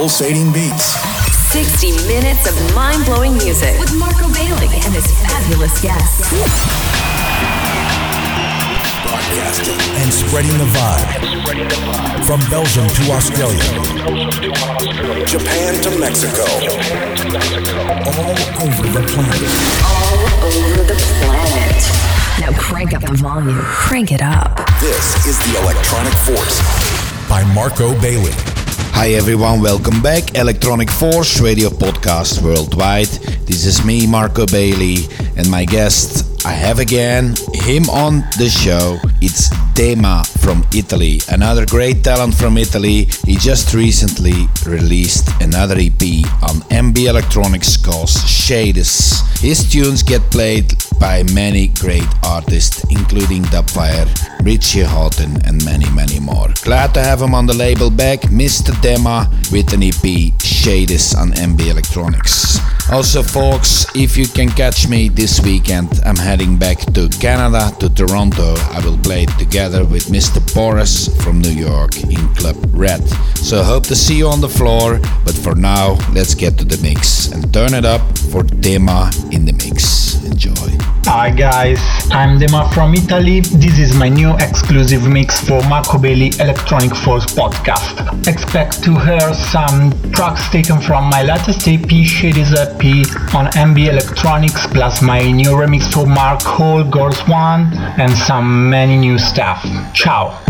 pulsating beats. 60 minutes of mind blowing music with Marco Bailey and his fabulous guests. Broadcasting and spreading the vibe. From Belgium to Australia, Japan to Mexico, all over the planet. All over the planet. Now crank up the volume. Crank it up. This is the Electronic Force by Marco Bailey. Hi everyone, welcome back. Electronic Force Radio Podcast Worldwide. This is me, Marco Bailey, and my guest I have again him on the show. It's Dema from Italy, another great talent from Italy. He just recently released another EP on MB Electronics called Shades. His tunes get played by many great artists, including Dubfire, Richie Hawtin, and many, many more. Glad to have him on the label back, Mr. Dema, with an EP, Shades on MB Electronics. Also, folks, if you can catch me this weekend, I'm heading back to Canada, to Toronto. I will play together with Mr. Boris from New York in Club Red. So, hope to see you on the floor, but for now, let's get to the mix and turn it up for Dema in the mix. Enjoy. Hi guys, I'm Dema from Italy. This is my new exclusive mix for Marco Bailey Electronic Force podcast. Expect to hear some tracks taken from my latest EP, Shades EP, on MB Electronics, plus my new remix for Mark Hall, Girls One, and some many new stuff. Ciao!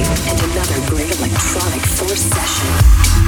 And another great electronic force session.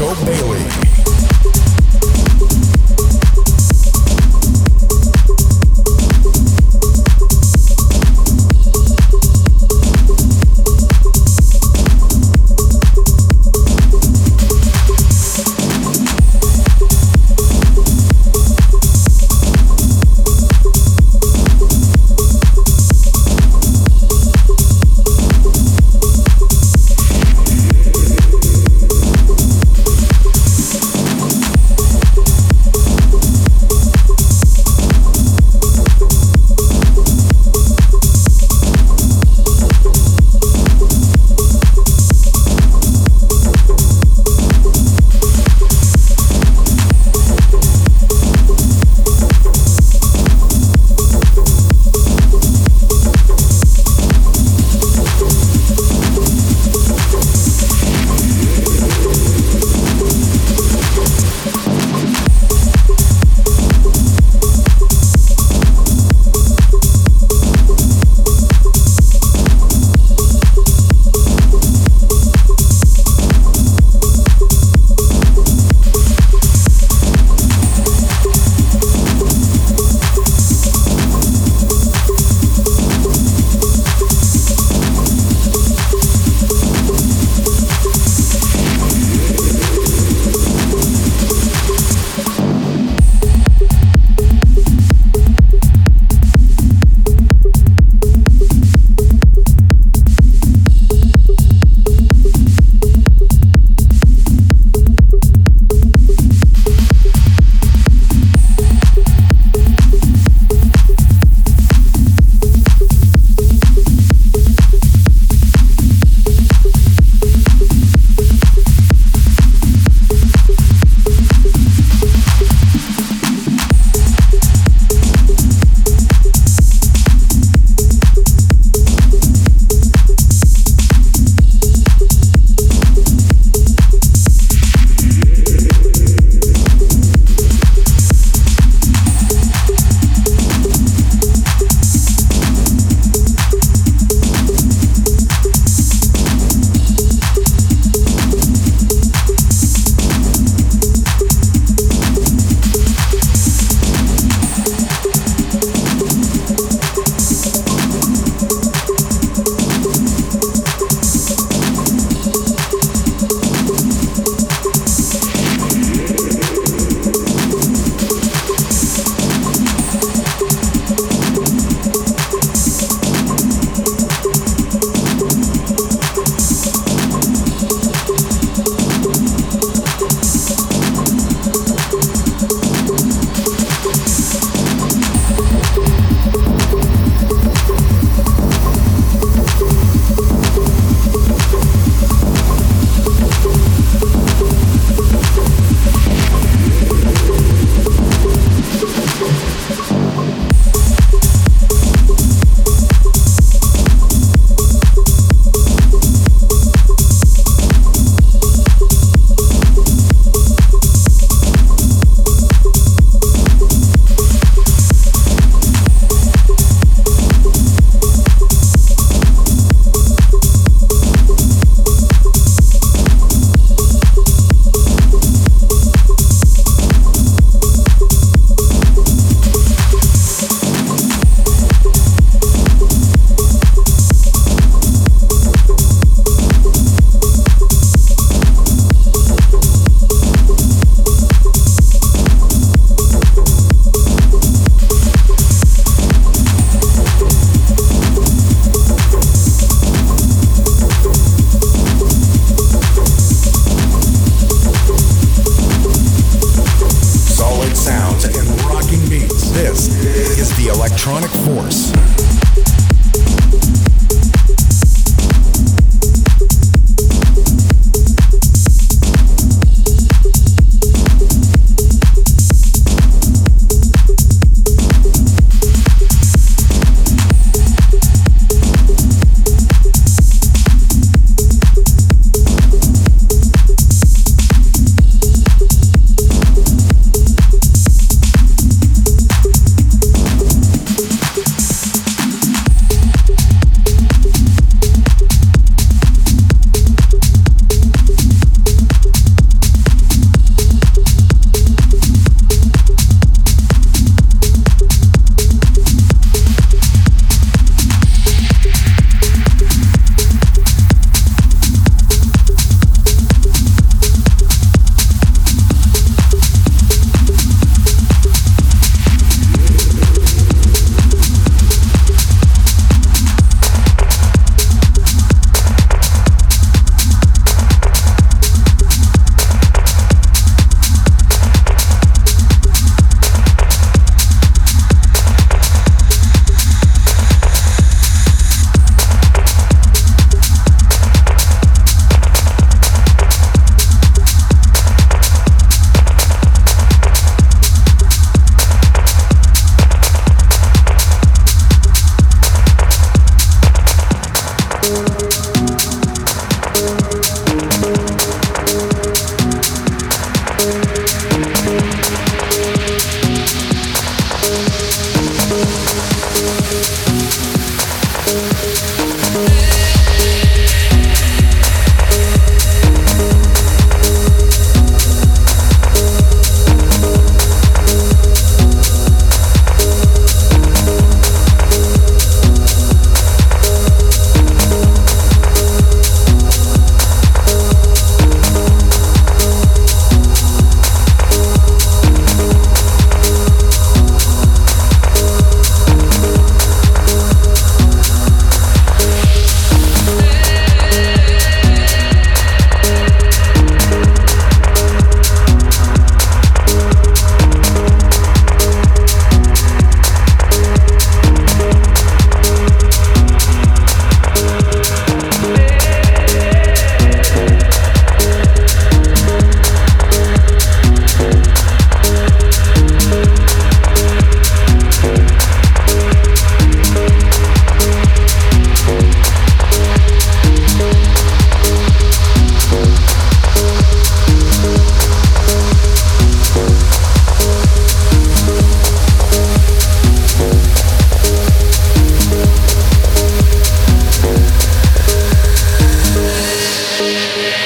Michael Bailey.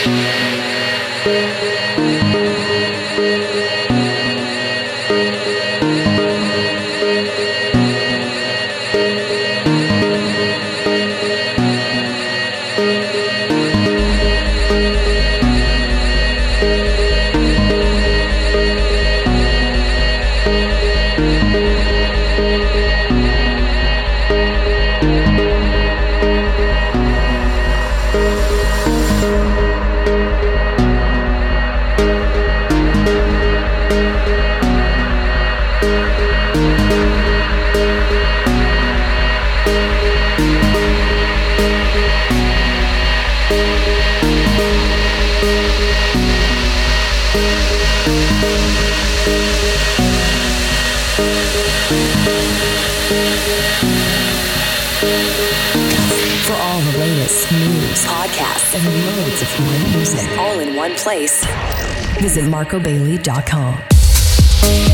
Música marcobailey.com.